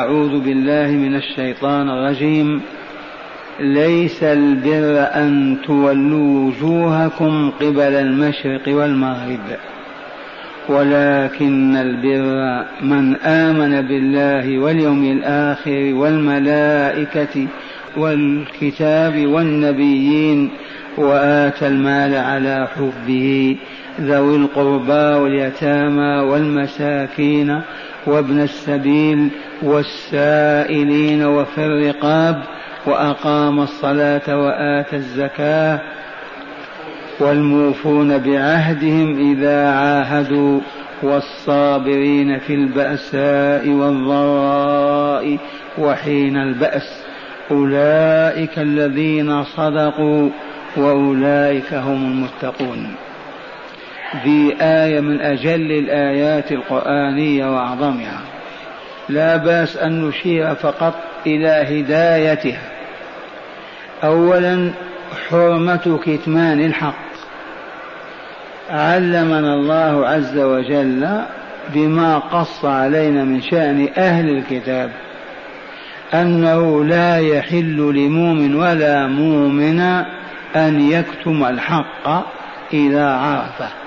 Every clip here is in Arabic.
أعوذ بالله من الشيطان الرجيم. ليس البر أن تولوا وجوهكم قبل المشرق والمغرب ولكن البر من آمن بالله واليوم الآخر والملائكة والكتاب والنبيين وآتى المال على حبه ذوي القربى واليتامى والمساكين وابن السبيل والسائلين وفي الرقاب وأقام الصلاة وآتى الزكاة والموفون بعهدهم إذا عاهدوا والصابرين في البأساء والضراء وحين البأس. أولئك الذين صدقوا وأولئك هم المتقون. ذي آية من أجل الآيات القرآنية وأعظمها. لا بأس أن نشير فقط إلى هدايتها. أولا حرمة كتمان الحق. علمنا الله عز وجل بما قص علينا من شأن أهل الكتاب أنه لا يحل لمؤمن ولا مؤمن أن يكتم الحق إذا عرفه.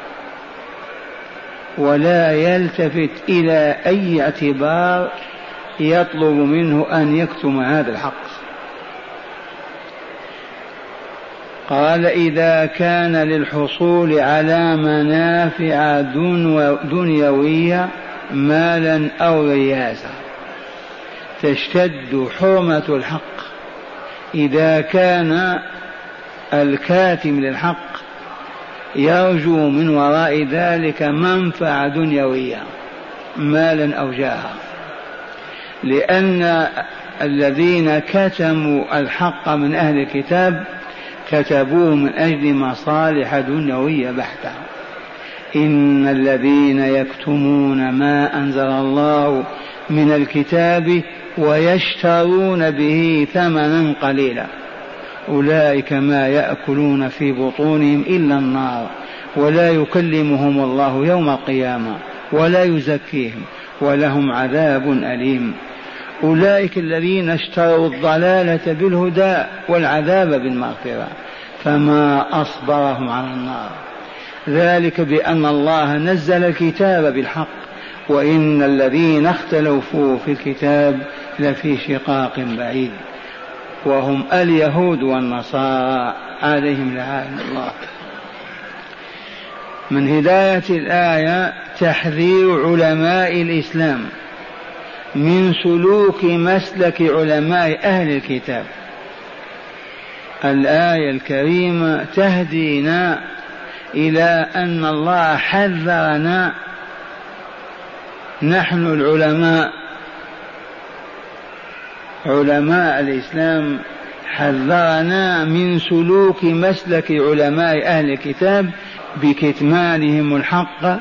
ولا يلتفت إلى أي اعتبار يطلب منه أن يكتم هذا الحق. قال إذا كان للحصول على منافع دنيوية مالا أو رياسة تشتد حرمة الحق. إذا كان الكاتم للحق يرجو من وراء ذلك منفعة دنيوية مالا أو جاها لأن الذين كتموا الحق من أهل الكتاب كتبوه من أجل مصالح دنيوية بحتة. إن الذين يكتمون ما أنزل الله من الكتاب ويشترون به ثمنا قليلا. أولئك ما يأكلون في بطونهم إلا النار ولا يكلمهم الله يوم القيامة ولا يزكيهم ولهم عذاب أليم. أولئك الذين اشتروا الضلالة بالهدى والعذاب بالمغفرة فما أصبرهم على النار. ذلك بأن الله نزل الكتاب بالحق وإن الذين اختلفوا في الكتاب لفي شقاق بعيد. وهم اليهود والنصارى. عليهم لعان الله. من هداية الآية تحذير علماء الإسلام من سلوك مسلك علماء أهل الكتاب. الآية الكريمة تهدينا إلى أن الله حذرنا. نحن العلماء علماء الإسلام حذرنا من سلوك مسلك علماء أهل الكتاب بكتمانهم الحق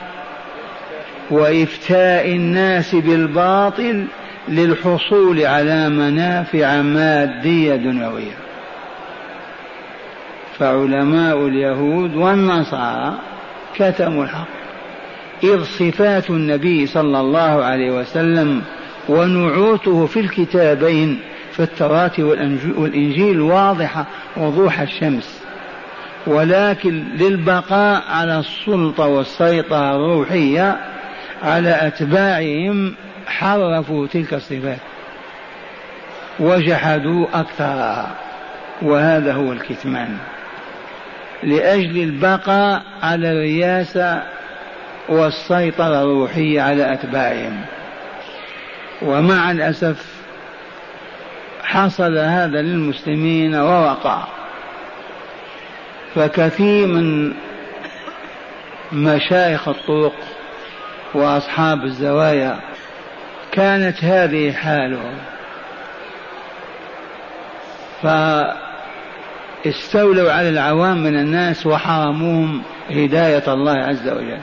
وإفتاء الناس بالباطل للحصول على منافع مادية دنيوية. فعلماء اليهود والنصارى كتموا الحق. إذ صفات النبي صلى الله عليه وسلم ونعوته في الكتابين في التوراة والإنجيل واضحة وضوح الشمس. ولكن للبقاء على السلطة والسيطرة الروحية على أتباعهم حرفوا تلك الصفات. وجحدوا أكثرها. وهذا هو الكتمان. لأجل البقاء على الرياسة والسيطرة الروحية على أتباعهم. ومع الأسف حصل هذا للمسلمين ووقع. فكثير من مشايخ الطرق وأصحاب الزوايا كانت هذه حالهم. فاستولوا على العوام من الناس وحرموهم هداية الله عز وجل.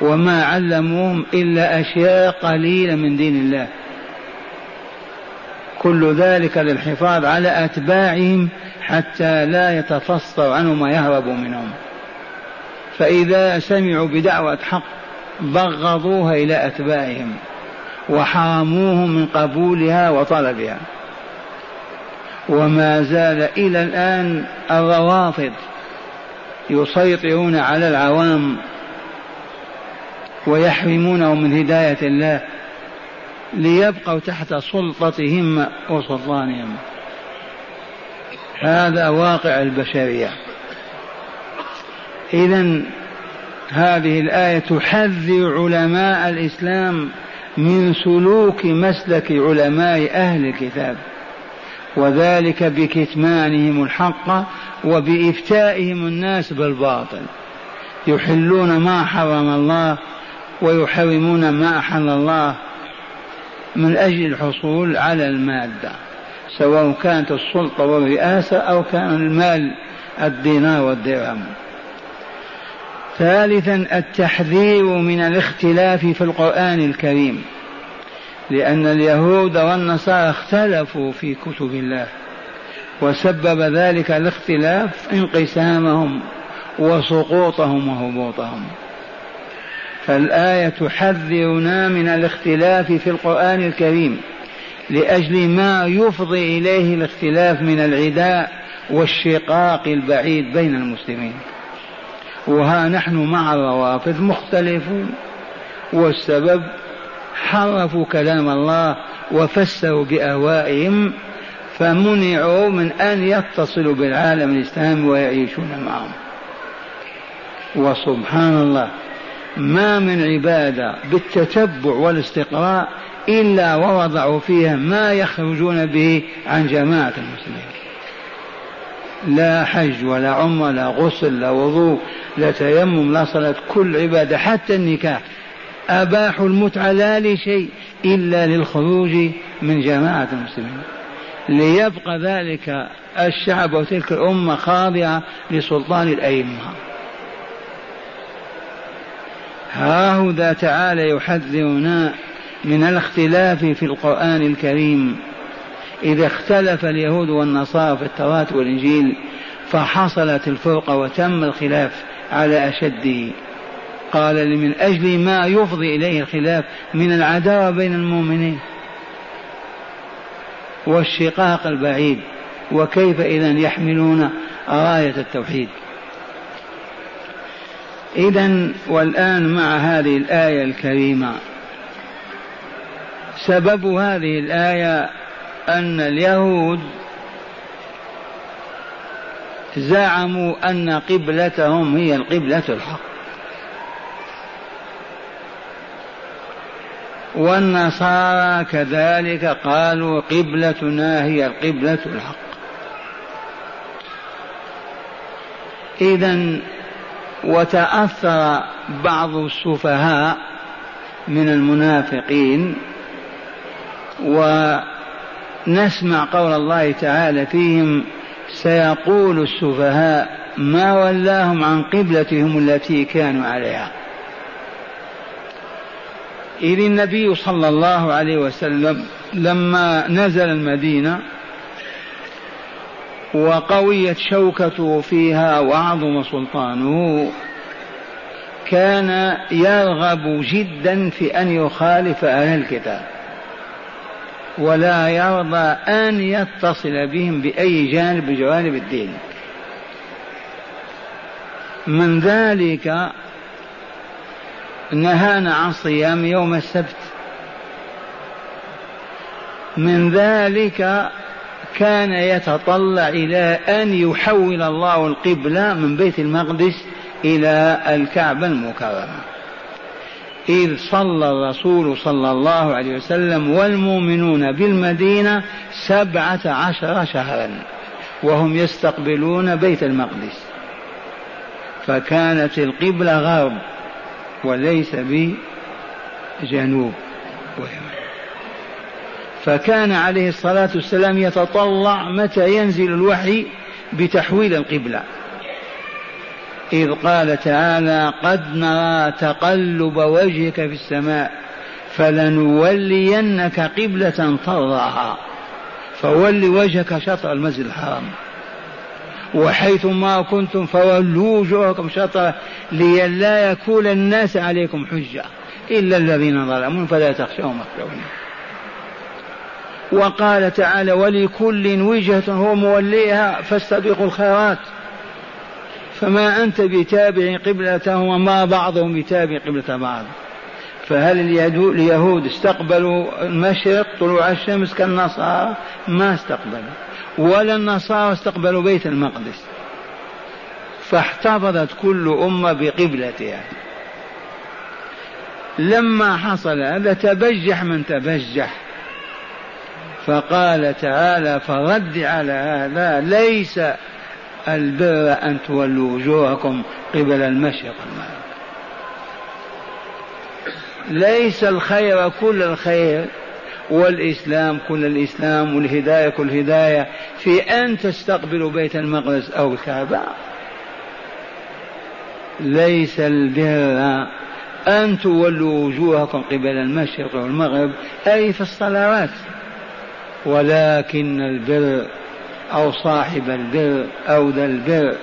وما علموهم إلا أشياء قليلة من دين الله. كل ذلك للحفاظ على أتباعهم حتى لا يتفصل عنهم ويهربوا منهم. فإذا سمعوا بدعوة حق بغضوها إلى أتباعهم وحرموه من قبولها وطلبها. وما زال إلى الآن الروافض يسيطرون على العوام ويحرمونه من هداية الله ليبقوا تحت سلطتهم وسلطانهم. هذا واقع البشرية. إذا هذه الآية تحذر علماء الإسلام من سلوك مسلك علماء أهل الكتاب وذلك بكتمانهم الحق وبإفتائهم الناس بالباطل. يحلون ما حرم الله ويحرمون ما أحل الله من أجل الحصول على المادة سواء كانت السلطة والرئاسة أو كان المال الدينار والدرهم. ثالثا التحذير من الاختلاف في القرآن الكريم لأن اليهود والنصارى اختلفوا في كتب الله وسبب ذلك الاختلاف انقسامهم وسقوطهم وهبوطهم. فالآية تحذرنا من الاختلاف في القرآن الكريم لأجل ما يفضي إليه الاختلاف من العداء والشقاق البعيد بين المسلمين. وها نحن مع الروافض مختلفون والسبب حرفوا كلام الله وفسروا بأهوائهم فمنعوا من أن يتصلوا بالعالم الإسلامي ويعيشون معهم. وسبحان الله ما من عبادة بالتتبع والاستقراء إلا ووضعوا فيها ما يخرجون به عن جماعة المسلمين. لا حج ولا عمرة لا غسل لا وضوء لا تيمم لا صلاة كل عبادة حتى النكاح. أباحوا المتعة لا لشيء إلا للخروج من جماعة المسلمين. ليبقى ذلك الشعب وتلك الأمة خاضعة لسلطان الأئمة. هاهذا تعالى يحذرنا من الاختلاف في القرآن الكريم. إذا اختلف اليهود والنصارى في التوراة والإنجيل فحصلت الفرقة وتم الخلاف على أشده. قال من أجل ما يفضي إليه الخلاف من العداوة بين المؤمنين والشقاق البعيد وكيف إذا يحملون راية التوحيد؟ إذا والآن مع هذه الآية الكريمة. سبب هذه الآية أن اليهود زعموا أن قبلتهم هي القبلة الحق. والنصارى كذلك قالوا قبلتنا هي القبلة الحق. إذا وتأثر بعض السفهاء من المنافقين ونسمع قول الله تعالى فيهم سيقول السفهاء ما ولاهم عن قبلتهم التي كانوا عليها. إذ النبي صلى الله عليه وسلم لما نزل المدينة وقويت شوكته فيها وعظم سلطانه. كان يرغب جدا في أن يخالف أهل الكتاب. ولا يرضى أن يتصل بهم بأي جانب جوانب الدين. من ذلك نهانا عن صيام يوم السبت. من ذلك كان يتطلع إلى أن يحول الله القبلة من بيت المقدس إلى الكعبة المكرمة. إذ صلى الرسول صلى الله عليه وسلم والمؤمنون بالمدينة سبعة عشر شهرا وهم يستقبلون بيت المقدس. فكانت القبلة غرب وليس بجنوب. ويمن فكان عليه الصلاة والسلام يتطلع متى ينزل الوحي بتحويل القبلة. إذ قال تعالى قد نرى تقلب وجهك في السماء فلنولينك قبلة ترضاها. فول وجهك شطر المسجد الحرام. وحيث ما كنتم فولوا وجوهكم شطره لئلا يكون الناس عليكم حجة إلا الذين ظلموا فلا تخشوهم اخشوني وقال تعالى ولكل وجهة هو موليها فاستبقوا الخيرات. فما أنت بتابع قبلتهم وما بعضهم بتابع قبلة بعض. فهل اليهود استقبلوا المشرق طلوع الشمس كالنصارى؟ ما استقبلوا. ولا النصارى استقبلوا بيت المقدس. فاحتفظت كل أمة بقبلتها. لما حصل هذا تبجح من تبجح. فقال تعالى فرد على هذا ليس البر أن تولوا وجوهكم قبل المشرق والمغرب. ليس الخير كل الخير والإسلام كل الإسلام والهداية كل الهداية في أن تستقبلوا بيت المقدس أو الكعبة. ليس البر أن تولوا وجوهكم قبل المشرق والمغرب أي في الصلوات. ولكن البر أو صاحب البر أو ذا البر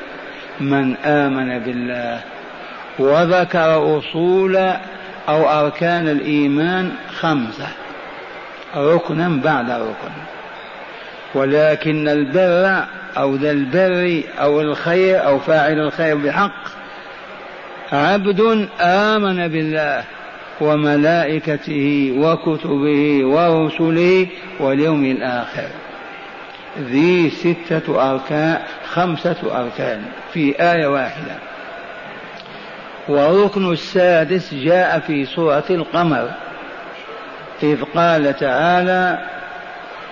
من آمن بالله وذكر أصول أو أركان الإيمان خمسة ركنا بعد ركن. ولكن البر أو ذا البر أو الخير أو فاعل الخير بحق عبد آمن بالله وملائكته وكتبه ورسله واليوم الآخر. ذي ستة أركان خمسة أركان في آية واحدة. والركن السادس جاء في سورة القمر. إذ قال تعالى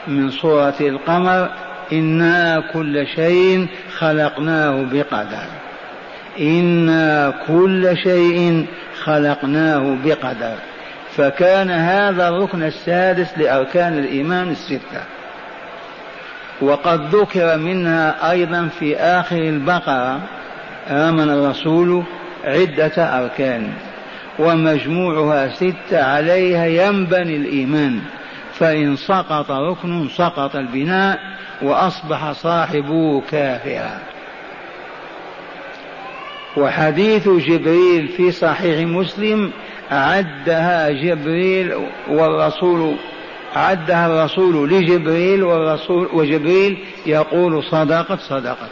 من سورة القمر إنا كل شيء خلقناه بقدر. إنا كل شيء خلقناه بقدر فكان هذا الركن السادس لأركان الإيمان الستة. وقد ذكر منها أيضا في آخر البقرة آمن الرسول عدة أركان ومجموعها ستة عليها ينبني الإيمان فإن سقط ركن سقط البناء وأصبح صاحبه كافرا. وحديث جبريل في صحيح مسلم عدها جبريل والرسول عدها الرسول لجبريل والرسول وجبريل يقول صدقت صدقت.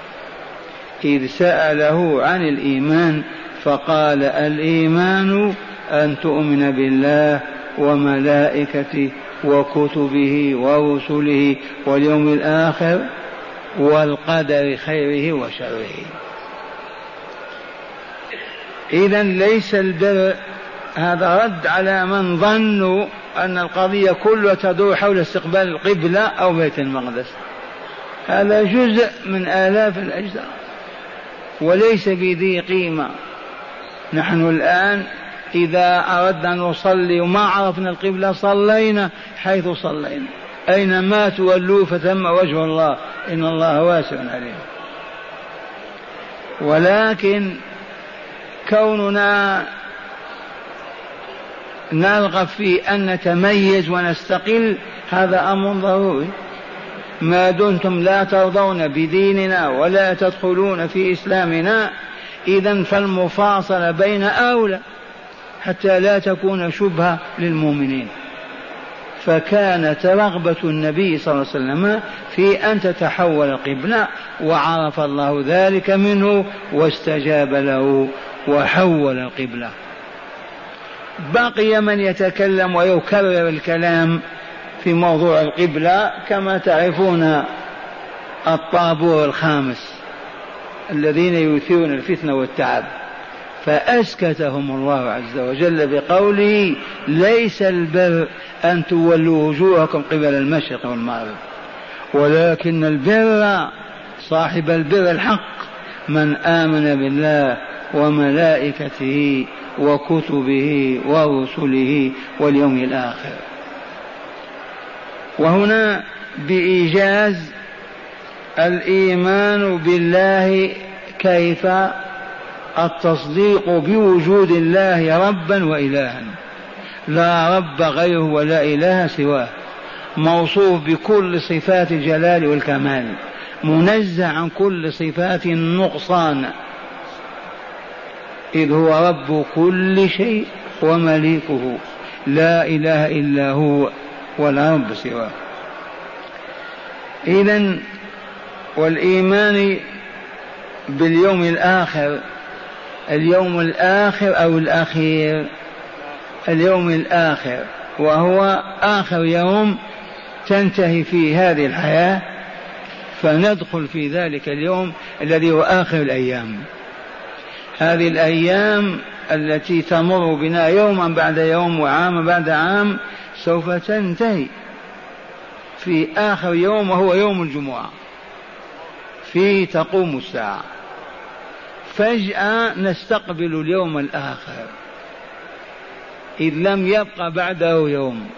إذ سأله عن الإيمان فقال الإيمان أن تؤمن بالله وملائكته وكتبه ورسله واليوم الآخر والقدر خيره وشره. إذا ليس البر هذا رد على من ظنوا أن القضية كلها تدور حول استقبال القبلة أو بيت المقدس. هذا جزء من آلاف الأجزاء. وليس بذي قيمة. نحن الآن إذا أردنا أن نصلي وما عرفنا القبلة صلينا حيث صلينا. أينما تولوا فثم وجه الله. إن الله واسع عليم. ولكن كوننا نرغب في أن نتميز ونستقل هذا أمر ضروري. ما دمتم لا ترضون بديننا ولا تدخلون في إسلامنا إذا فالمفاصلة بين أولى حتى لا تكون شبهة للمؤمنين. فكانت رغبة النبي صلى الله عليه وسلم في أن تتحول القبلة وعرف الله ذلك منه واستجاب له. وحول القبلة. بقي من يتكلم ويكرر الكلام في موضوع القبلة كما تعرفون الطابور الخامس الذين يثيرون الفتنة والتعب. فأسكتهم الله عز وجل بقوله ليس البر أن تولوا وجوهكم قبل المشرق والمغرب ولكن البر صاحب البر الحق من آمن بالله وملائكته وكتبه ورسله واليوم الآخر. وهنا بإيجاز الإيمان بالله كيف؟ التصديق بوجود الله ربا وإلها. لا رب غيره ولا إله سواه. موصوف بكل صفات الجلال والكمال. منزه عن كل صفات النقصان. إذ هو رب كل شيء ومليكه. لا إله إلا هو ولا رب سواه. إذا والإيمان باليوم الآخر اليوم الآخر أو الأخير اليوم الآخر وهو آخر يوم تنتهي فيه هذه الحياة فندخل في ذلك اليوم الذي هو آخر الأيام. هذه الأيام التي تمر بنا يوما بعد يوم وعاما بعد عام سوف تنتهي. في آخر يوم وهو يوم الجمعة. فيه تقوم الساعة. فجأة نستقبل اليوم الآخر. إذ لم يبق بعده يوم.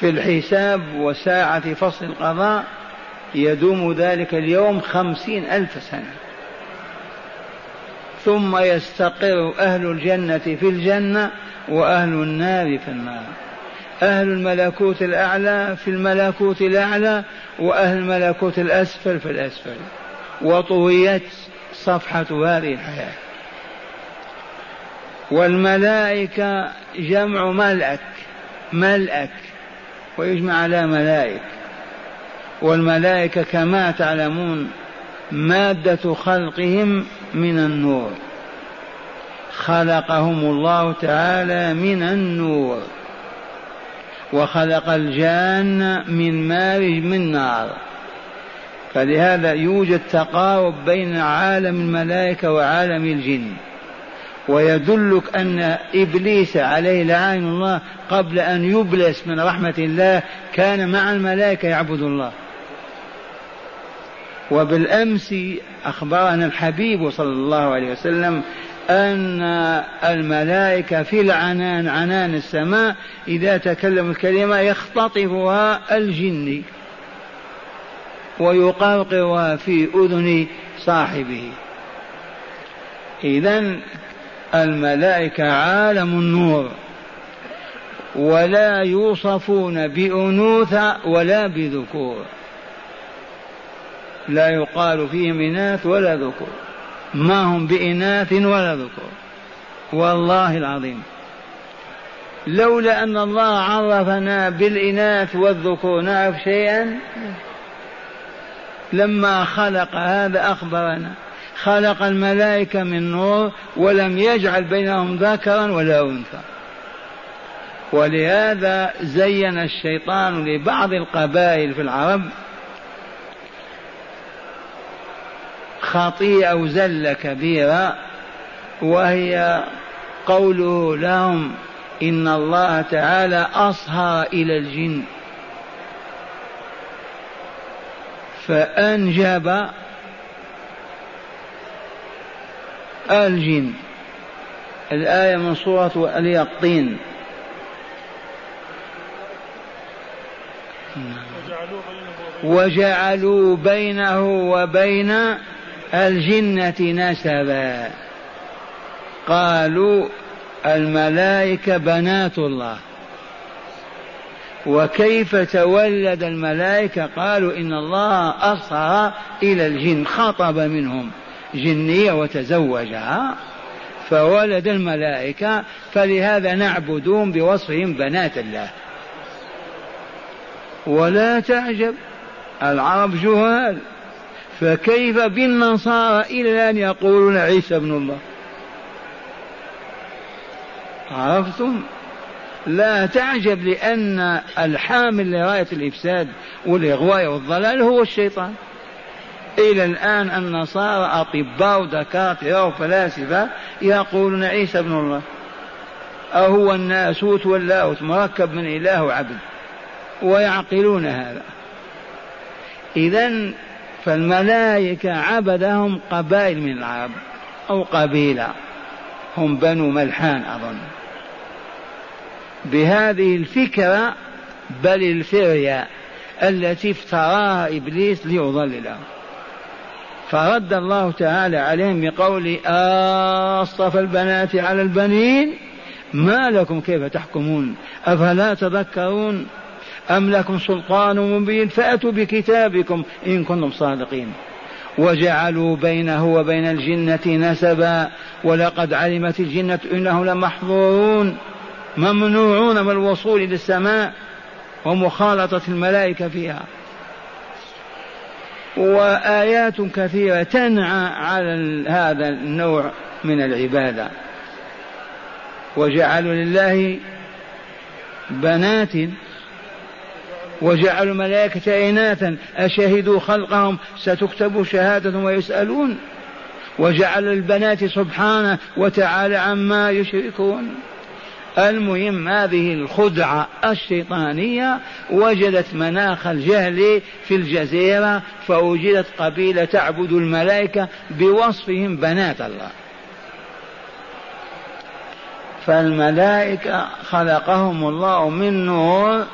في الحساب وساعة فصل القضاء يدوم ذلك اليوم خمسين ألف سنة. ثم يستقر أهل الجنة في الجنة وأهل النار في النار. أهل الملكوت الأعلى في الملكوت الأعلى وأهل الملكوت الأسفل في الأسفل. وطويت صفحة هذه الحياة. والملائكة جمع ملأك ملأك ويجمع على ملائك. والملائكة كما تعلمون مادة خلقهم من النور. خلقهم الله تعالى من النور. وخلق الجان من مارج من نار. فلهذا يوجد تقارب بين عالم الملائكة وعالم الجن. ويدلك أن إبليس عليه لعين الله قبل أن يبلس من رحمة الله كان مع الملائكة يعبد الله. وبالأمس أخبرنا الحبيب صلى الله عليه وسلم أن الملائكة في العنان عنان السماء إذا تكلم الكلمة يختطفها الجن ويقرقرها في أذن صاحبه. إذا الملائكة عالم النور ولا يوصفون بأنوثة ولا بذكور. لا يقال فيهم إناث ولا ذكور. ما هم بإناث ولا ذكور. والله العظيم. لولا أن الله عرفنا بالإناث والذكور نعرف شيئا؟ لما خلق هذا أخبرنا. خلق الملائكة من نور ولم يجعل بينهم ذكرا ولا أنثى. ولهذا زين الشيطان لبعض القبائل في العرب خطيئة أو زلة كبيرة وهي قوله لهم إن الله تعالى أصهر إلى الجن. فأنجب الجن. الآية من سورة اليقطين. وجعلوا بينه وبين الجنة نسبا. قالوا الملائكة بنات الله. وكيف تولد الملائكة؟ قالوا إن الله أصهر إلى الجن خطب منهم جنية وتزوجها فولد الملائكة. فلهذا نعبدون بوصفهم بنات الله. ولا تعجب العرب جهال. فكيف بالنصارى إلى أن يقولون عيسى ابن الله؟ عرفتم؟ لا تعجب لأن الحامل لراية الإفساد والإغواء والضلال هو الشيطان. إلى الآن النصارى أطباء ودكاترة وفلاسفة يقولون عيسى ابن الله. أو هو الناسوت واللاهوت مركب من إله وعبد ويعقلون هذا. إذا فالملائكة عبدهم قبائل من العرب أو قبيلة هم بنو ملحان أظن. بهذه الفكرة بل الفرية التي افتراها إبليس ليضللهم فرد الله تعالى عليهم بقول أصطفى البنات على البنين؟ ما لكم كيف تحكمون؟ أفلا تذكرون؟ أم لكم سلطان مبين؟ فأتوا بكتابكم إن كنتم صادقين. وجعلوا بينه وبين الجنة نسبا ولقد علمت الجنة إنهم لمحظورون ممنوعون من الوصول إلى السماء ومخالطة الملائكة فيها. وآيات كثيرة تنعى على هذا النوع من العبادة. وجعلوا لله بنات وجعلوا الملائكة إناثا. أشهدوا خلقهم؟ ستكتب شهادة ويسألون. وجعل البنات سبحانه وتعالى عما يشركون. المهم هذه الخدعة الشيطانية وجدت مناخ الجهل في الجزيرة فوجدت قبيلة تعبد الملائكة بوصفهم بنات الله. فالملائكة خلقهم الله من نور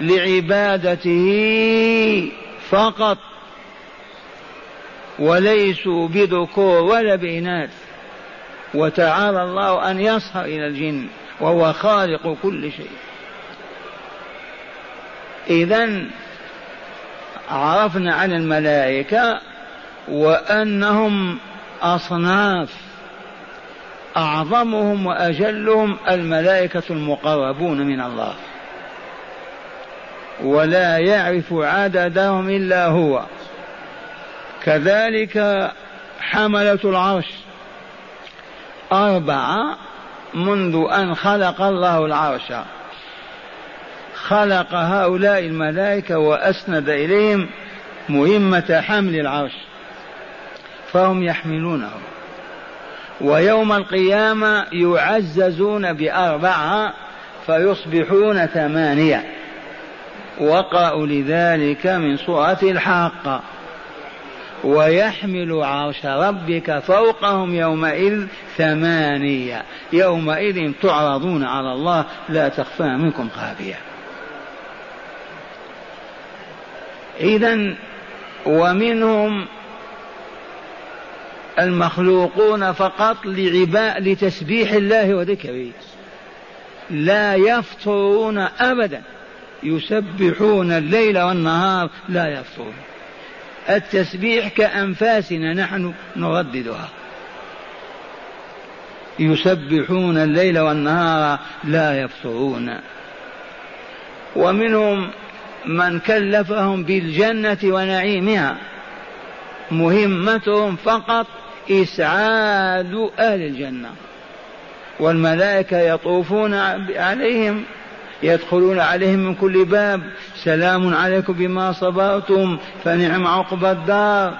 لعبادته فقط. وليسوا بذكور ولا بإناث. وتعالى الله أن يصهر إلى الجن وهو خالق كل شيء. إذا عرفنا عن الملائكة وأنهم أصناف. أعظمهم وأجلهم الملائكة المقربون من الله. ولا يعرف عددهم إلا هو. كذلك حملة العرش. أربعة منذ أن خلق الله العرش. خلق هؤلاء الملائكة وأسند إليهم مهمة حمل العرش. فهم يحملونه. ويوم القيامة يعززون بأربعة فيصبحون ثمانية. وقعوا لذلك من سورة الحاقة ويحمل عرش ربك فوقهم يومئذ ثمانية. يومئذ تعرضون على الله لا تخفى منكم خافية. إذا ومنهم المخلوقون فقط لعباء لتسبيح الله وذكره. لا يفطرون أبدا. يسبحون الليل والنهار لا يفطرون. التسبيح كأنفاسنا نحن نرددها. يسبحون الليل والنهار لا يفطرون. ومنهم من كلفهم بالجنة ونعيمها. مهمتهم فقط إسعاد أهل الجنة. والملائكة يطوفون عليهم يدخلون عليهم من كل باب. سلام عليكم بما صبرتم فنعم عقبى الدار.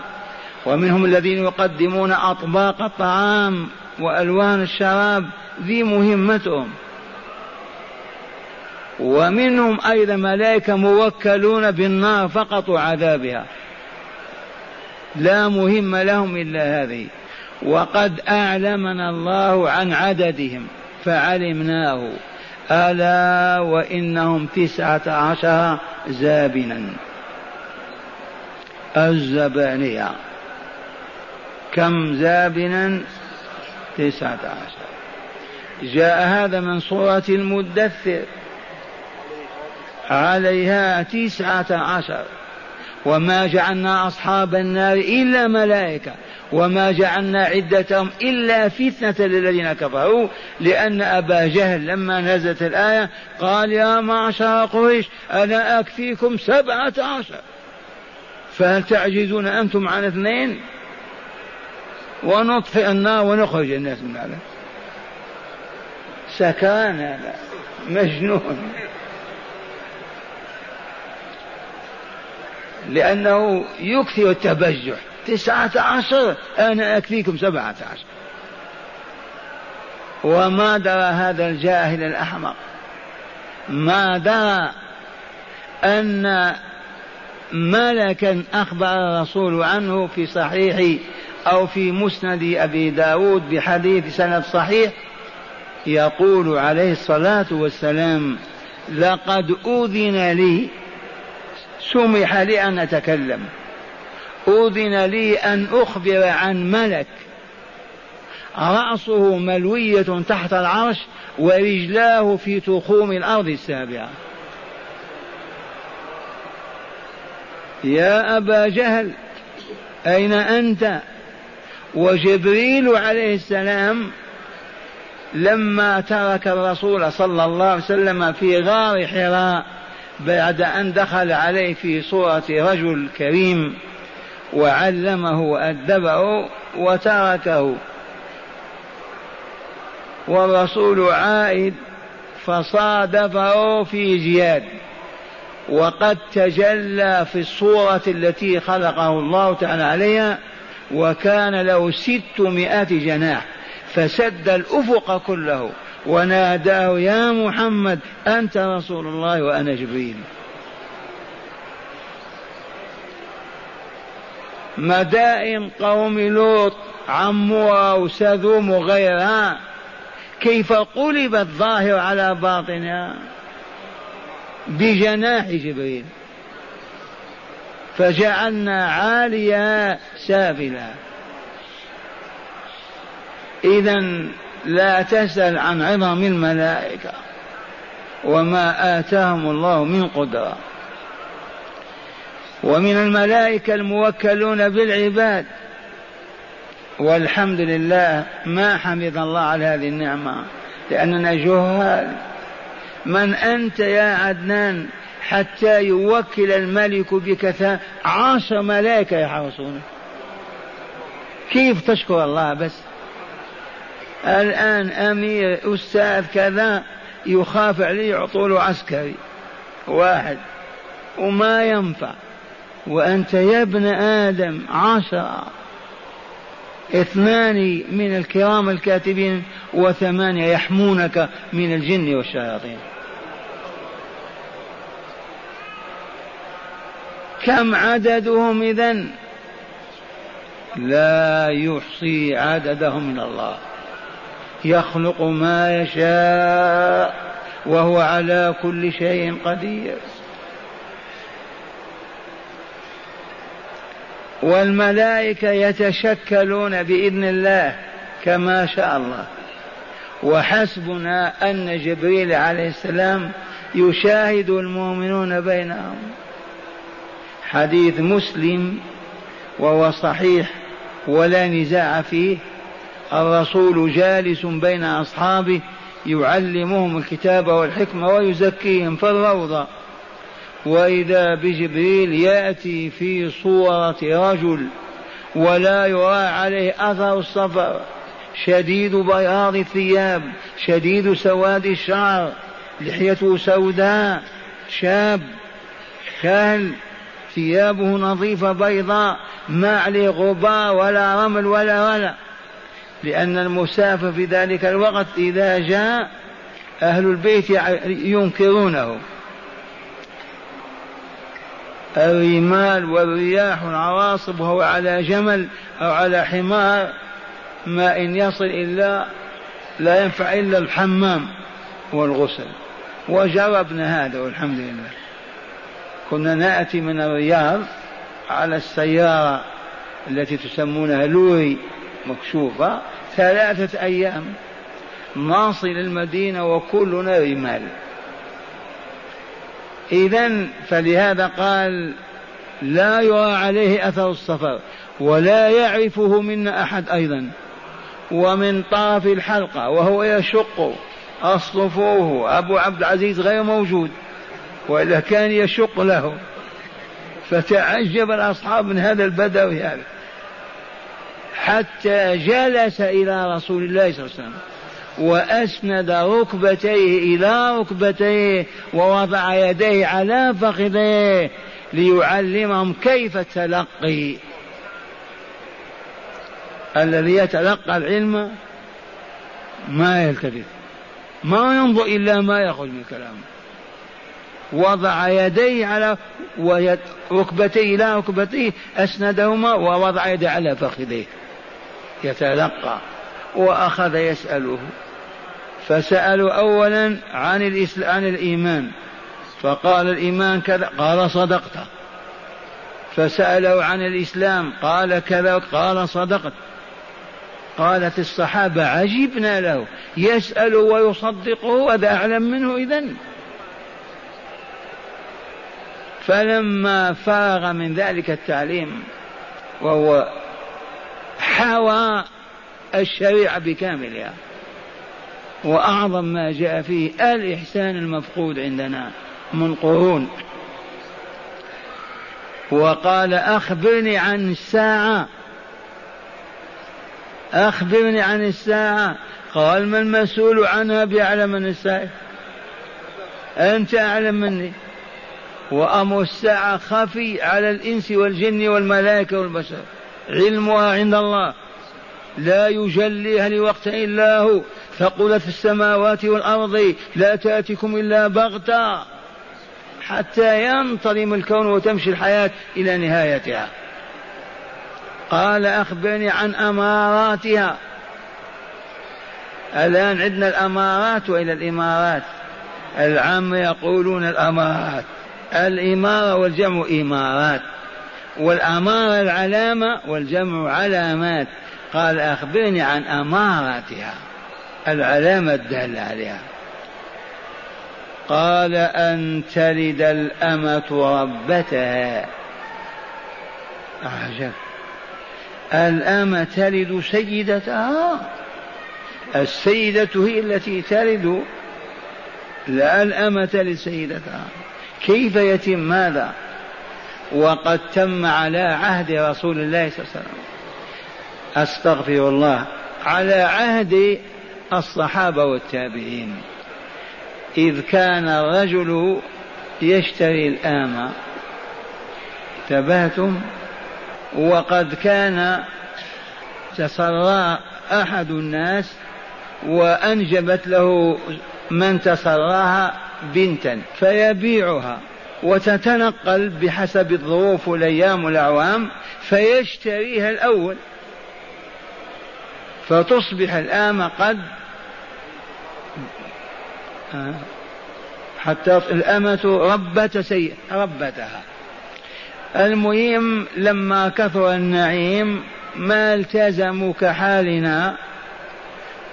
ومنهم الذين يقدمون أطباق الطعام وألوان الشراب ذي مهمتهم. ومنهم أيضا ملائكة موكلون بالنار فقط وعذابها. لا مهم لهم إلا هذه. وقد أعلمنا الله عن عددهم فعلمناه. ألا وإنهم تسعة عشر زابنا. الزبانية. كم زابنا؟ تسعة عشر. جاء هذا من سورة المدثر. عليها تسعة عشر. وما جعلنا أصحاب النار إلا ملائكة. وما جعلنا عدتهم إلا فتنة للذين كفروا لأن أبا جهل لما نزلت الآية قال يا معشر قريش أنا أكفيكم سبعة عشر. فهل تعجزون أنتم عن اثنين؟ ونطفئ النار ونخرج الناس من هذا. سكران هذا مجنون. لأنه يكثر التبجح. تسعة عشر أنا أكفيكم سبعة عشر. وما درى هذا الجاهل الأحمق ما درى أن ملكا أخبر الرسول عنه في صحيح أو في مسند أبي داود بحديث سند صحيح يقول عليه الصلاة والسلام لقد أذن لي سمح لي أن أتكلم. أذن لي أن أخبر عن ملك. رأسه ملوية تحت العرش ورجلاه في تخوم الأرض السابعة. يا أبا جهل أين أنت؟ وجبريل عليه السلام لما ترك الرسول صلى الله عليه وسلم في غار حراء بعد أن دخل عليه في صورة رجل كريم وعلمه وأدبه وتركه. والرسول عائد فصادفه في جياد. وقد تجلى في الصورة التي خلقه الله تعالى عليها وكان له ستمائة جناح فسد الأفق كله وناداه يا محمد أنت رسول الله وأنا جبريل. مدائن قوم لوط عمها وسذوم وغيرها. كيف قلبت ظاهر على باطنها؟ بجناح جبريل. فجعلنا عاليها سافلا. إذا لا تسأل عن عظم الملائكة وما آتاهم الله من قدرة. ومن الملائكة الموكلون بالعباد. والحمد لله ما حمد الله على هذه النعمة لأننا جهال. من أنت يا عدنان حتى يوكل الملك بك عشر ملائكة يحرسونك كيف تشكر الله بس؟ الآن أمير أستاذ كذا يخاف عليه يعطوا له عسكري واحد وما ينفع. وأنت يا ابن آدم عشرة اثنان من الكرام الكاتبين وثمانية يحمونك من الجن والشياطين. كم عددهم إذا لا يحصي عددهم من الله. يخلق ما يشاء وهو على كل شيء قدير. والملائكة يتشكلون بإذن الله كما شاء الله. وحسبنا أن جبريل عليه السلام يشاهد المؤمنون بينهم. حديث مسلم وهو صحيح ولا نزاع فيه. الرسول جالس بين أصحابه يعلمهم الكتاب والحكمة ويزكيهم في الروضة. وإذا بجبريل يأتي في صورة رجل ولا يرى عليه أثر السفر شديد بياض الثياب شديد سواد الشعر لحيته سوداء شاب كهل ثيابه نظيفة بيضاء ما عليه غبار ولا رمل ولا ولا لأن المسافر في ذلك الوقت إذا جاء أهل البيت ينكرونه. الرمال والرياح والعواصف وهو على جمل أو على حمار ما إن يصل إلا لا ينفع إلا الحمام والغسل. وجربنا هذا والحمد لله. كنا نأتي من الرياض على السيارة التي تسمونها لوري مكشوفة ثلاثة أيام نصل المدينة وكلنا رمال. إذا فلهذا قال لا يرى عليه أثر السفر ولا يعرفه منا أحد أيضا ومن طرف الحلقة وهو يشق أصطفوه أبو عبد العزيز غير موجود وإلا كان يشق له فتعجب الأصحاب من هذا البدوي هذا حتى جلس إلى رسول الله صلى الله عليه وسلم وأسند ركبتيه إلى ركبتيه ووضع يديه على فخذيه ليعلمهم كيف التلقي. الذي يتلقى العلم ما يلتفت. ما ينظر إلا ما يخرج من كلامه. وضع يديه على ركبتيه إلى ركبتيه أسندهما ووضع يديه على فخذيه. يتلقى وأخذ يسأله. فسألوا أولا عن الإسلام عن الإيمان. فقال الإيمان كذا قال صدقت. فسأله عن الإسلام قال كذا قال صدقت. قالت الصحابة عجبنا له يسأل ويصدقه هذا أعلم منه إذن. فلما فرغ من ذلك التعليم وهو حوى الشريعة بكاملها. وأعظم ما جاء فيه الإحسان المفقود عندنا من قرون. وقال أخبرني عن الساعة. أخبرني عن الساعة. قال ما المسؤول عنها بأعلم من السائل أنت أعلم مني. وأمر الساعة خفي على الإنس والجن والملائكة والبشر. علمها عند الله. لا يجليها لوقت إلا هو. ثقلت في السماوات والأرض لا تأتيكم إلا بغتة حتى ينتظم الكون وتمشي الحياة إلى نهايتها. قال أخبرني عن أماراتها. الآن عندنا الأمارات وإلى الإمارات. العام يقولون الأمارات. الإمارة والجمع إمارات. والأمارة العلامة والجمع علامات. قال أخبرني عن أماراتها. العلامة الدالة عليها. قال أن تلد الأمة ربتها. أعجب الأمة تلد سيدتها. السيدة هي التي تلد لا الأمة تلد سيدتها. كيف يتم ماذا وقد تم على عهد رسول الله صلى الله عليه وسلم. أستغفر الله. على عهد الصحابة والتابعين. إذ كان الرجل يشتري الامه انتبهتم؟ وقد كان تسرى أحد الناس وأنجبت له من تسراها بنتا فيبيعها وتتنقل بحسب الظروف والأيام والأعوام فيشتريها الأول. فتصبح الآمة قد حتى الأمة ربت سيء ربتها. المهم لما كثر النعيم ما التزموا كحالنا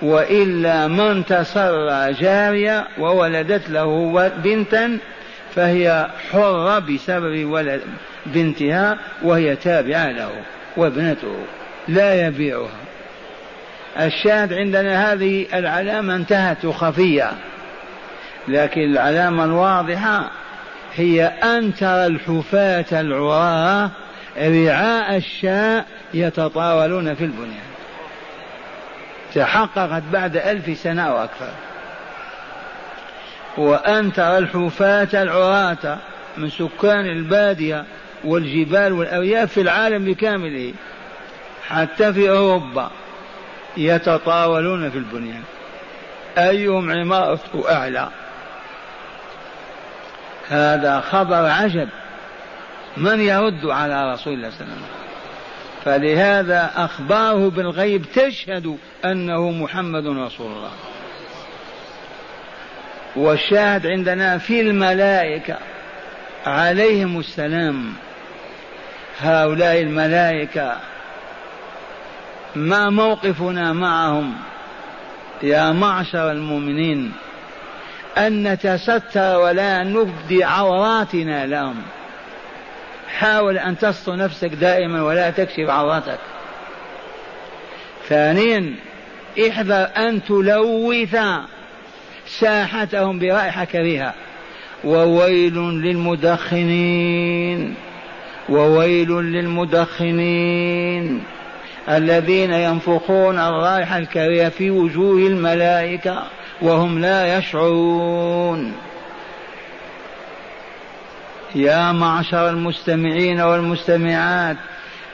وإلا من تسرى جارية وولدت له بنتا فهي حرة بسبب ولد بنتها وهي تابعة له وابنته لا يبيعها. الشاهد عندنا هذه العلامة انتهت خفية. لكن العلامة الواضحة هي أن ترى الحفاة العراة رعاء الشاء يتطاولون في البنيان. تحققت بعد ألف سنة أو أكثر. وأن ترى الحفاة العراة من سكان البادية والجبال والأرياف في العالم بكامله حتى في أوروبا يتطاولون في البنيان. أيهم عمارة أعلى؟ هذا خبر عجب. من يرد على رسول الله صلى الله عليه وسلم؟ فلهذا أخباره بالغيب تشهد أنه محمد رسول الله. والشاهد عندنا في الملائكة عليهم السلام. هؤلاء الملائكة ما موقفنا معهم يا معشر المؤمنين؟ أن نتستر ولا نبدي عوراتنا لهم. حاول أن تستر نفسك دائما ولا تكشف عوراتك. ثانيا احذر أن تلوث ساحتهم برائحة كريهة وويل للمدخنين وويل للمدخنين الذين ينفخون الرائحة الكريهة في وجوه الملائكة. وهم لا يشعرون. يا معشر المستمعين والمستمعات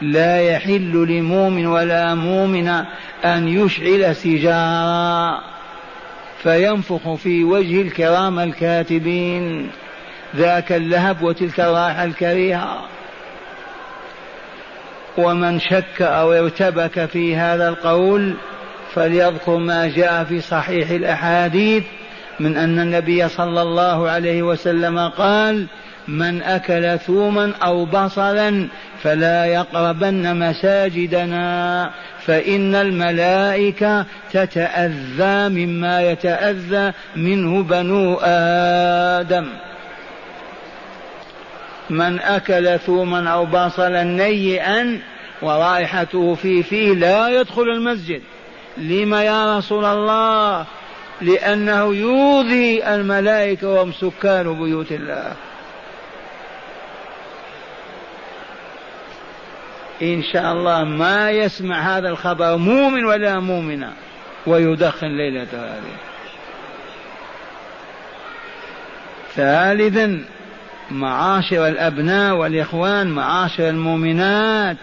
لا يحل لمؤمن ولا مؤمن أن يشعل سجارا فينفخ في وجه الكرام الكاتبين. ذاك اللهب وتلك الرائحة الكريهة. ومن شك أو ارتبك في هذا القول فليذكر ما جاء في صحيح الأحاديث من أن النبي صلى الله عليه وسلم قال من أكل ثوما أو بصلا فلا يقربن مساجدنا فإن الملائكة تتأذى مما يتأذى منه بنو آدم. من أكل ثوما أو بصلا نيئا ورائحته في فيه لا يدخل المسجد. لما يا رسول الله؟ لأنه يؤذي الملائكة وهم سكان بيوت الله. إن شاء الله ما يسمع هذا الخبر مؤمن ولا مؤمنة ويدخن ليلة هذه. ثالثا معاشر الأبناء والإخوان معاشر المؤمنات.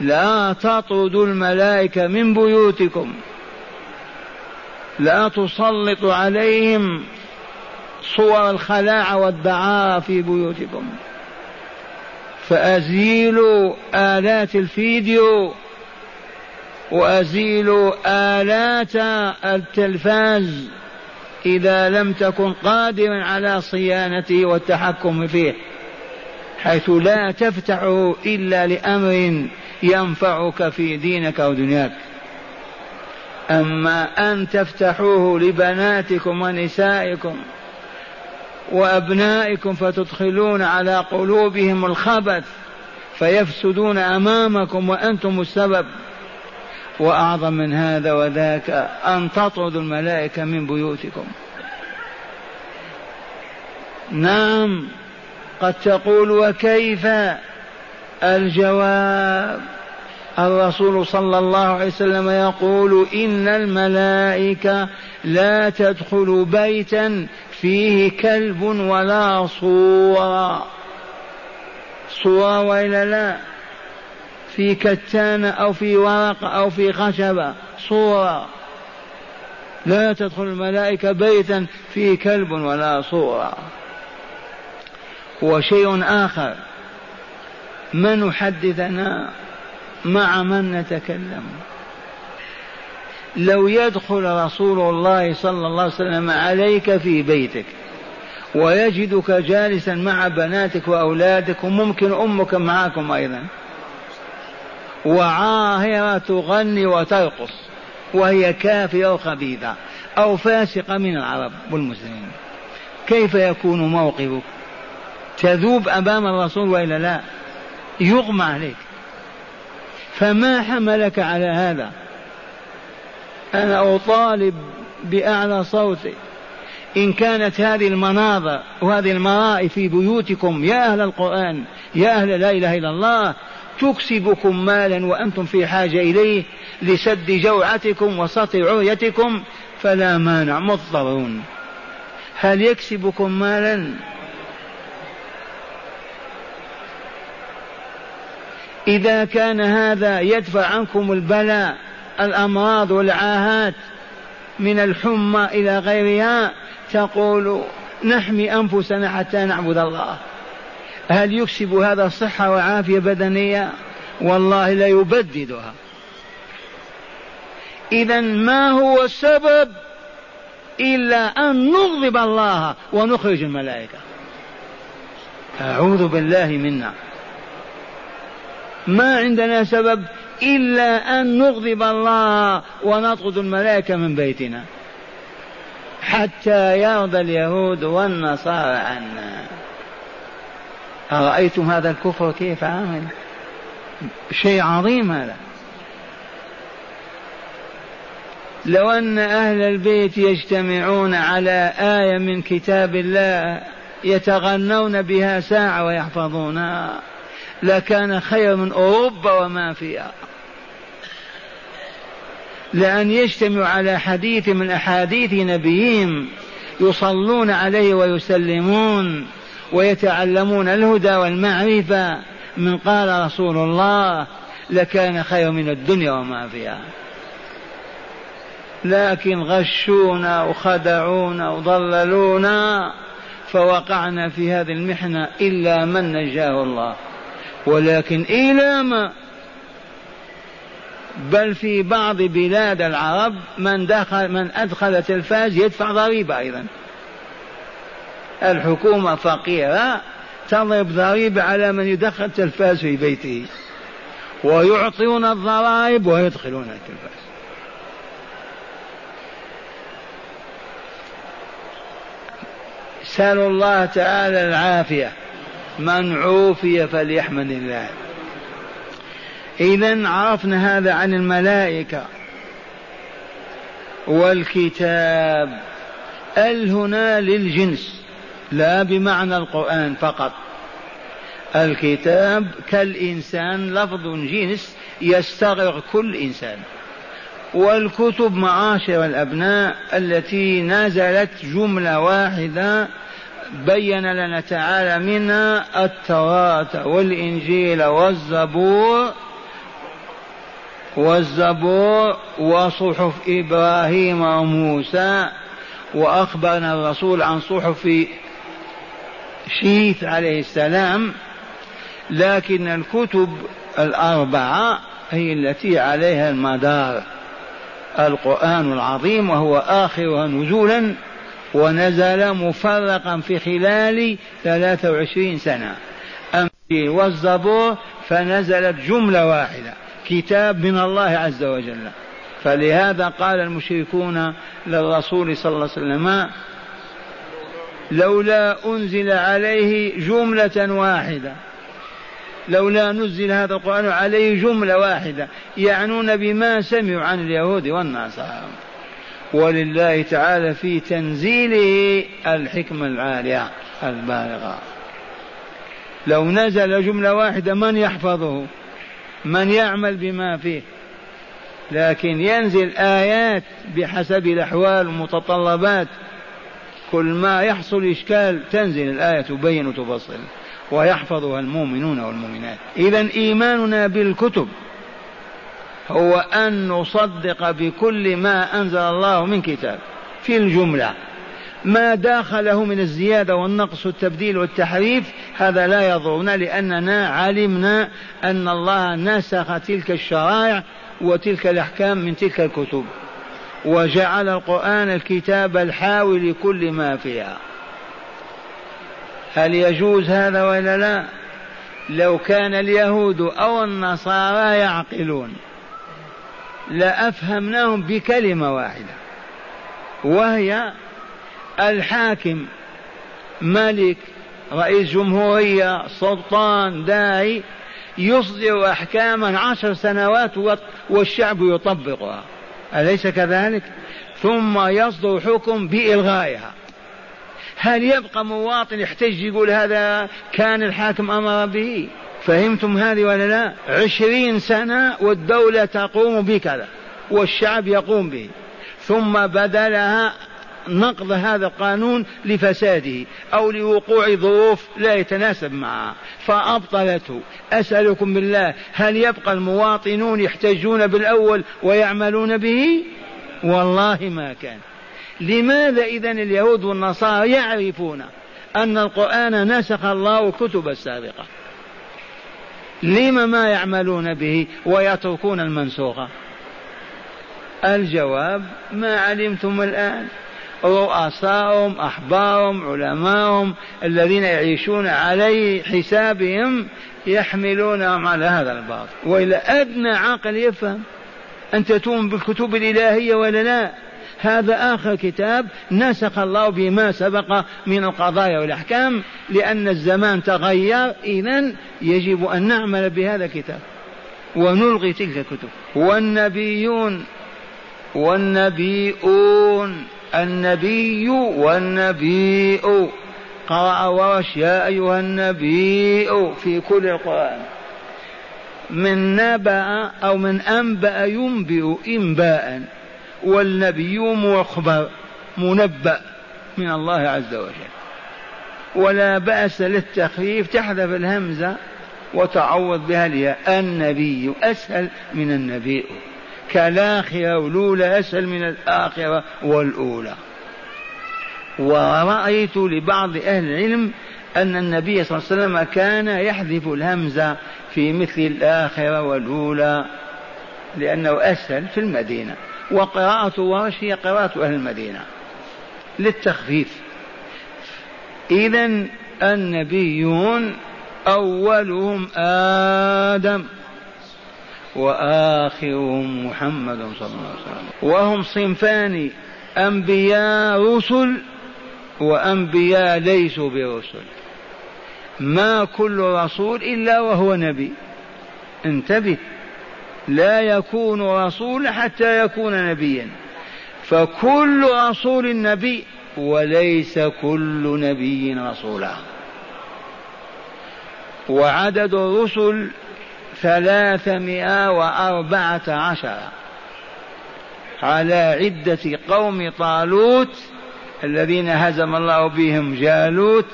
لا تطردوا الملائكة من بيوتكم. لا تسلطوا عليهم صور الخلاعة والدعارة في بيوتكم. فأزيلوا آلات الفيديو وأزيلوا آلات التلفاز إذا لم تكن قادرا على صيانته والتحكم فيه حيث لا تفتحه إلا لأمر ينفعك في دينك أو دنياك. أما أن تفتحوه لبناتكم ونسائكم وأبنائكم فتدخلون على قلوبهم الخبث فيفسدون أمامكم وأنتم السبب. وأعظم من هذا وذاك أن تطردوا الملائكة من بيوتكم. نعم قد تقول وكيف الجواب. الرسول صلى الله عليه وسلم يقول إن الملائكة لا تدخل بيتا فيه كلب ولا صورة. صورة وإلا لا؟ في كتان أو في ورقة أو في خشبة صورة. لا تدخل الملائكة بيتا فيه كلب ولا صورة. وشيء آخر. من حدثنا مع من نتكلم. لو يدخل رسول الله صلى الله عليه وسلم عليك في بيتك ويجدك جالسا مع بناتك وأولادك وممكن أمك معكم أيضا وعاهرة تغني وترقص وهي كافره أو خبيثه أو فاسقة من العرب والمسلمين كيف يكون موقفك؟ تذوب أمام الرسول وإلا لا؟ يغمى عليك. فما حملك على هذا؟ أنا أطالب بأعلى صوتي إن كانت هذه المناظر وهذه المرائي في بيوتكم يا أهل القرآن يا أهل لا إله إلا الله تكسبكم مالا وأنتم في حاجة إليه لسد جوعتكم وسطر عريتكم فلا مانع. مضطرون. هل يكسبكم مالا؟ إذا كان هذا يدفع عنكم البلاء الأمراض والعاهات من الحمى إلى غيرها تقول نحمي أنفسنا حتى نعبد الله. هل يكسب هذا صحة وعافية بدنية؟ والله لا يبددها. إذا ما هو السبب؟ إلا أن نغضب الله ونخرج الملائكة. أعوذ بالله منا. ما عندنا سبب إلا أن نغضب الله ونطرد الملائكة من بيتنا. حتى يرضى اليهود والنصارى عنا. أرأيتم هذا الكفر كيف عامل شيء عظيم هذا. لو أن أهل البيت يجتمعون على آية من كتاب الله يتغنون بها ساعة ويحفظونها. لكان خير من أوروبا وما فيها. لأن يجتمعوا على حديث من أحاديث نبيهم يصلون عليه ويسلمون ويتعلمون الهدى والمعرفة من قال رسول الله لكان خير من الدنيا وما فيها. لكن غشونا وخدعونا وضللونا فوقعنا في هذه المحنة إلا من نجاه الله. ولكن إلى ما بل في بعض بلاد العرب من دخل من أدخل تلفاز يدفع ضريبة أيضا. الحكومة فقيرة تضرب ضريبة على من يدخل تلفاز في بيته ويعطون الضرائب ويدخلون التلفاز سألوا الله تعالى العافية. من عوفي فليحمد الله. إذا عرفنا هذا عن الملائكة والكتاب. ال هنا للجنس؟ لا بمعنى القرآن فقط. الكتاب كالإنسان لفظ جنس يستغرق كل إنسان. والكتب معاشر الأبناء التي نزلت جملة واحدة بين لنا تعالى منها التوراة والإنجيل والزبور والزبور وصحف إبراهيم وموسى وأخبرنا الرسول عن صحف شيث عليه السلام لكن الكتب الأربعة هي التي عليها المدار القرآن العظيم وهو آخرها نزولا ونزل مفرقا في خلال ثلاثة وعشرين سنة. والزبور فنزلت جملة واحدة كتاب من الله عز وجل. فلهذا قال المشركون للرسول صلى الله عليه وسلم لولا أنزل عليه جملة واحدة لولا نزل هذا القرآن عليه جملة واحدة يعنون بما سمعوا عن اليهود والنصارى. ولله تعالى في تنزيله الحكمة العالية البالغة. لو نزل جملة واحدة من يحفظه؟ من يعمل بما فيه؟ لكن ينزل آيات بحسب الأحوال والمتطلبات كل ما يحصل إشكال تنزل الآية تبين وتفصل ويحفظها المؤمنون والمؤمنات. إذا إيماننا بالكتب هو أن نصدق بكل ما أنزل الله من كتاب في الجملة. ما داخله من الزيادة والنقص والتبديل والتحريف هذا لا يضرنا لأننا علمنا أن الله نسخ تلك الشرائع وتلك الأحكام من تلك الكتب. وجعل القرآن الكتاب الحاوي لكل ما فيها. هل يجوز هذا ولا لا؟ لو كان اليهود أو النصارى يعقلون. لأفهمناهم بكلمة واحدة وهي الحاكم ملك رئيس جمهورية سلطان داعي يصدر أحكاما عشر سنوات والشعب يطبقها. أليس كذلك؟ ثم يصدر حكم بإلغائها. هل يبقى مواطن يحتج يقول هذا كان الحاكم أمر به؟ فهمتم هذه ولا لا؟ عشرين سنة والدولة تقوم بكذا والشعب يقوم به. ثم بدلها نقض هذا القانون لفساده أو لوقوع ظروف لا يتناسب معها. فأبطلته. أسألكم بالله هل يبقى المواطنون يحتجون بالأول ويعملون به؟ والله ما كان. لماذا إذا اليهود والنصارى يعرفون أن القرآن نسخ الله كتب السابقة؟ لم ما يعملون به ويتركون المنسوخة؟ الجواب ما علمتم الآن. رؤساءهم أحبارهم علماءهم الذين يعيشون علي حسابهم يحملونهم على هذا الباطل. وإلى أدنى عقل يفهم. أنت تؤمن بالكتب الإلهية ولا لا؟ هذا آخر كتاب نسخ الله بما سبق من القضايا والأحكام لأن الزمان تغير إذا يجب أن نعمل بهذا الكتاب ونلغي تلك الكتب. والنبيون والنبيون النبي والنبي قرأ ورش يا أيها النبي في كل القرآن. من نبأ أو من أنبأ ينبئ إنباء. والنبي مخبر منبأ من الله عز وجل. ولا بأس للتخفيف تحذف الهمزة وتعوض بها الياء النبي أسهل من النبي. كالآخرة والأولى أسهل من الآخرة والأولى. ورأيت لبعض أهل العلم أن النبي صلى الله عليه وسلم كان يحذف الهمزة في مثل الآخرة والأولى لأنه أسهل في المدينة. وقراءة ورش هي قراءة أهل المدينة. للتخفيف. إذا النبيون أولهم آدم وآخرهم محمد صلى الله عليه وسلم. وهم صنفان أنبياء رسل وأنبياء ليسوا برسل. ما كل رسول إلا وهو نبي. انتبه. لا يكون رسولا حتى يكون نبيا. فكل رسول نبي وليس كل نبي رسولا. وعدد الرسل ثلاثمائة وأربعة عشر. على عدة قوم طالوت الذين هزم الله بهم جالوت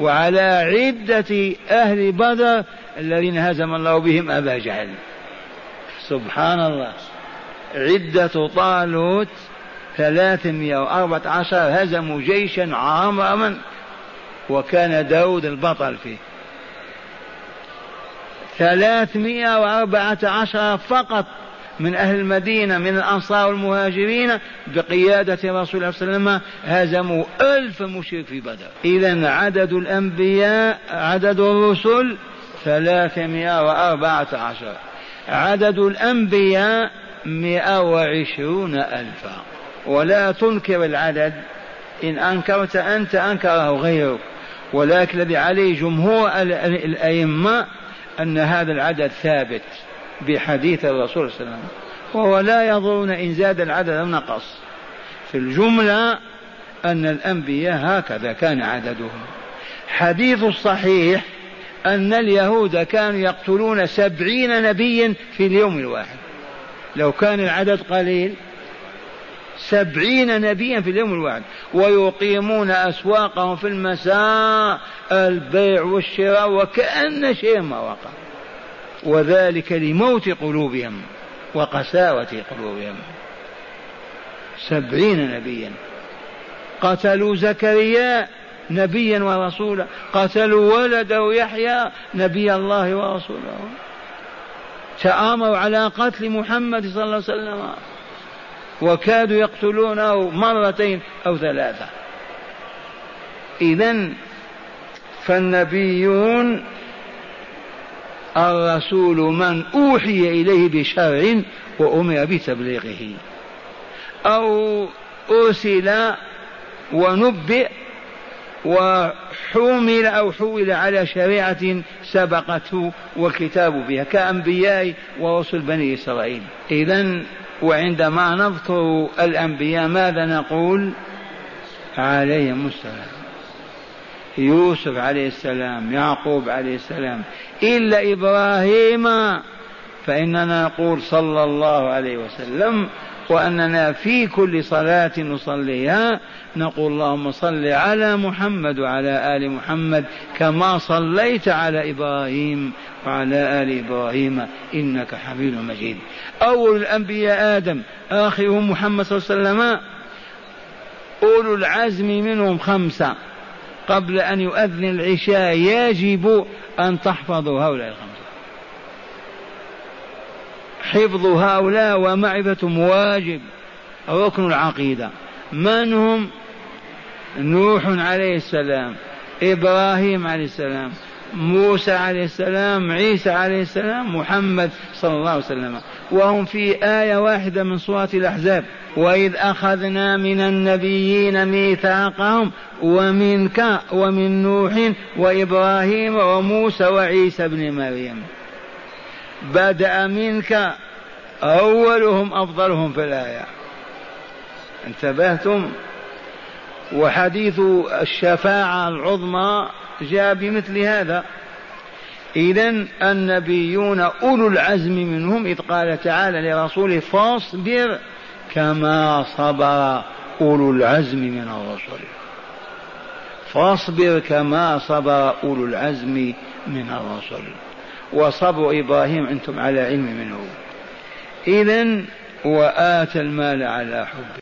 وعلى عدة أهل بدر الذين هزم الله بهم أبا جهل. سبحان الله. عدة طالوت ثلاثمائة وأربعة عشر هزموا جيشا عامرا وكان داود البطل فيه. ثلاثمائة وأربعة عشر فقط من أهل المدينة من الأنصار والمهاجرين بقيادة رسول الله صلى الله عليه وسلم هزموا ألف مشرك في بدر. إذا عدد الأنبياء عدد الرسل ثلاثمائة وأربعة عشر. عدد الأنبياء مئة وعشرون ألفا. ولا تنكر العدد. إن أنكرت أنت أنكره غيرك. ولكن الذي عليه جمهور الأئمة أن هذا العدد ثابت بحديث الرسول صلى الله عليه وسلم. وهو لا يظن إن زاد العدد أم نقص. في الجملة أن الأنبياء هكذا كان عددهم. حديث الصحيح أن اليهود كانوا يقتلون سبعين نبيا في اليوم الواحد. لو كان العدد قليل سبعين نبيا في اليوم الواحد. ويقيمون أسواقهم في المساء البيع والشراء وكأن شيء ما وقع. وذلك لموت قلوبهم وقساوة قلوبهم. سبعين نبيا. قتلوا زكريا نبيا ورسولا قتلوا ولده يحيى نبي الله ورسوله. تآمروا على قتل محمد صلى الله عليه وسلم. وكادوا يقتلونه مرتين أو ثلاثة. إذا فالنبيون الرسول من أوحي إليه بشرع وأمر بتبليغه. أو أرسل ونبئ وحمل أو حول على شريعة سبقته والكتاب بها كأنبياء ورسل بني إسرائيل. إذا وعندما نذكر الأنبياء ماذا نقول؟ عليهم السلام. يوسف عليه السلام يعقوب عليه السلام إلا إبراهيم فإننا نقول صلى الله عليه وسلم وأننا في كل صلاة نصليها نقول اللهم صل على محمد وعلى آل محمد كما صليت على إبراهيم وعلى آل إبراهيم إنك حميد مجيد. أول الأنبياء آدم آخرهم محمد صلى الله عليه وسلم. أولو العزم منهم خمسة. قبل أن يؤذن العشاء يجب أن تحفظوا هؤلاء الخمسة. حفظ هؤلاء ومعرفتهم واجب. ركن العقيدة. من هم؟ نوح عليه السلام إبراهيم عليه السلام موسى عليه السلام عيسى عليه السلام محمد صلى الله عليه وسلم. وهم في آية واحدة من سورة الأحزاب. وإذ أخذنا من النبيين ميثاقهم ومنك ومن نوح وإبراهيم وموسى وعيسى ابن مريم. بدأ منك أولهم أفضلهم في الآية. انتبهتم؟ وحديث الشفاعة العظمى جاء بمثل هذا. إذا النبيون أولو العزم منهم إذ قال تعالى لرسوله فاصبر كما صبر أولو العزم من الرسل. فاصبر كما صبر أولو العزم من الرسل. وصبر إبراهيم أنتم على علم منه. إذا وآتى المال على حبه.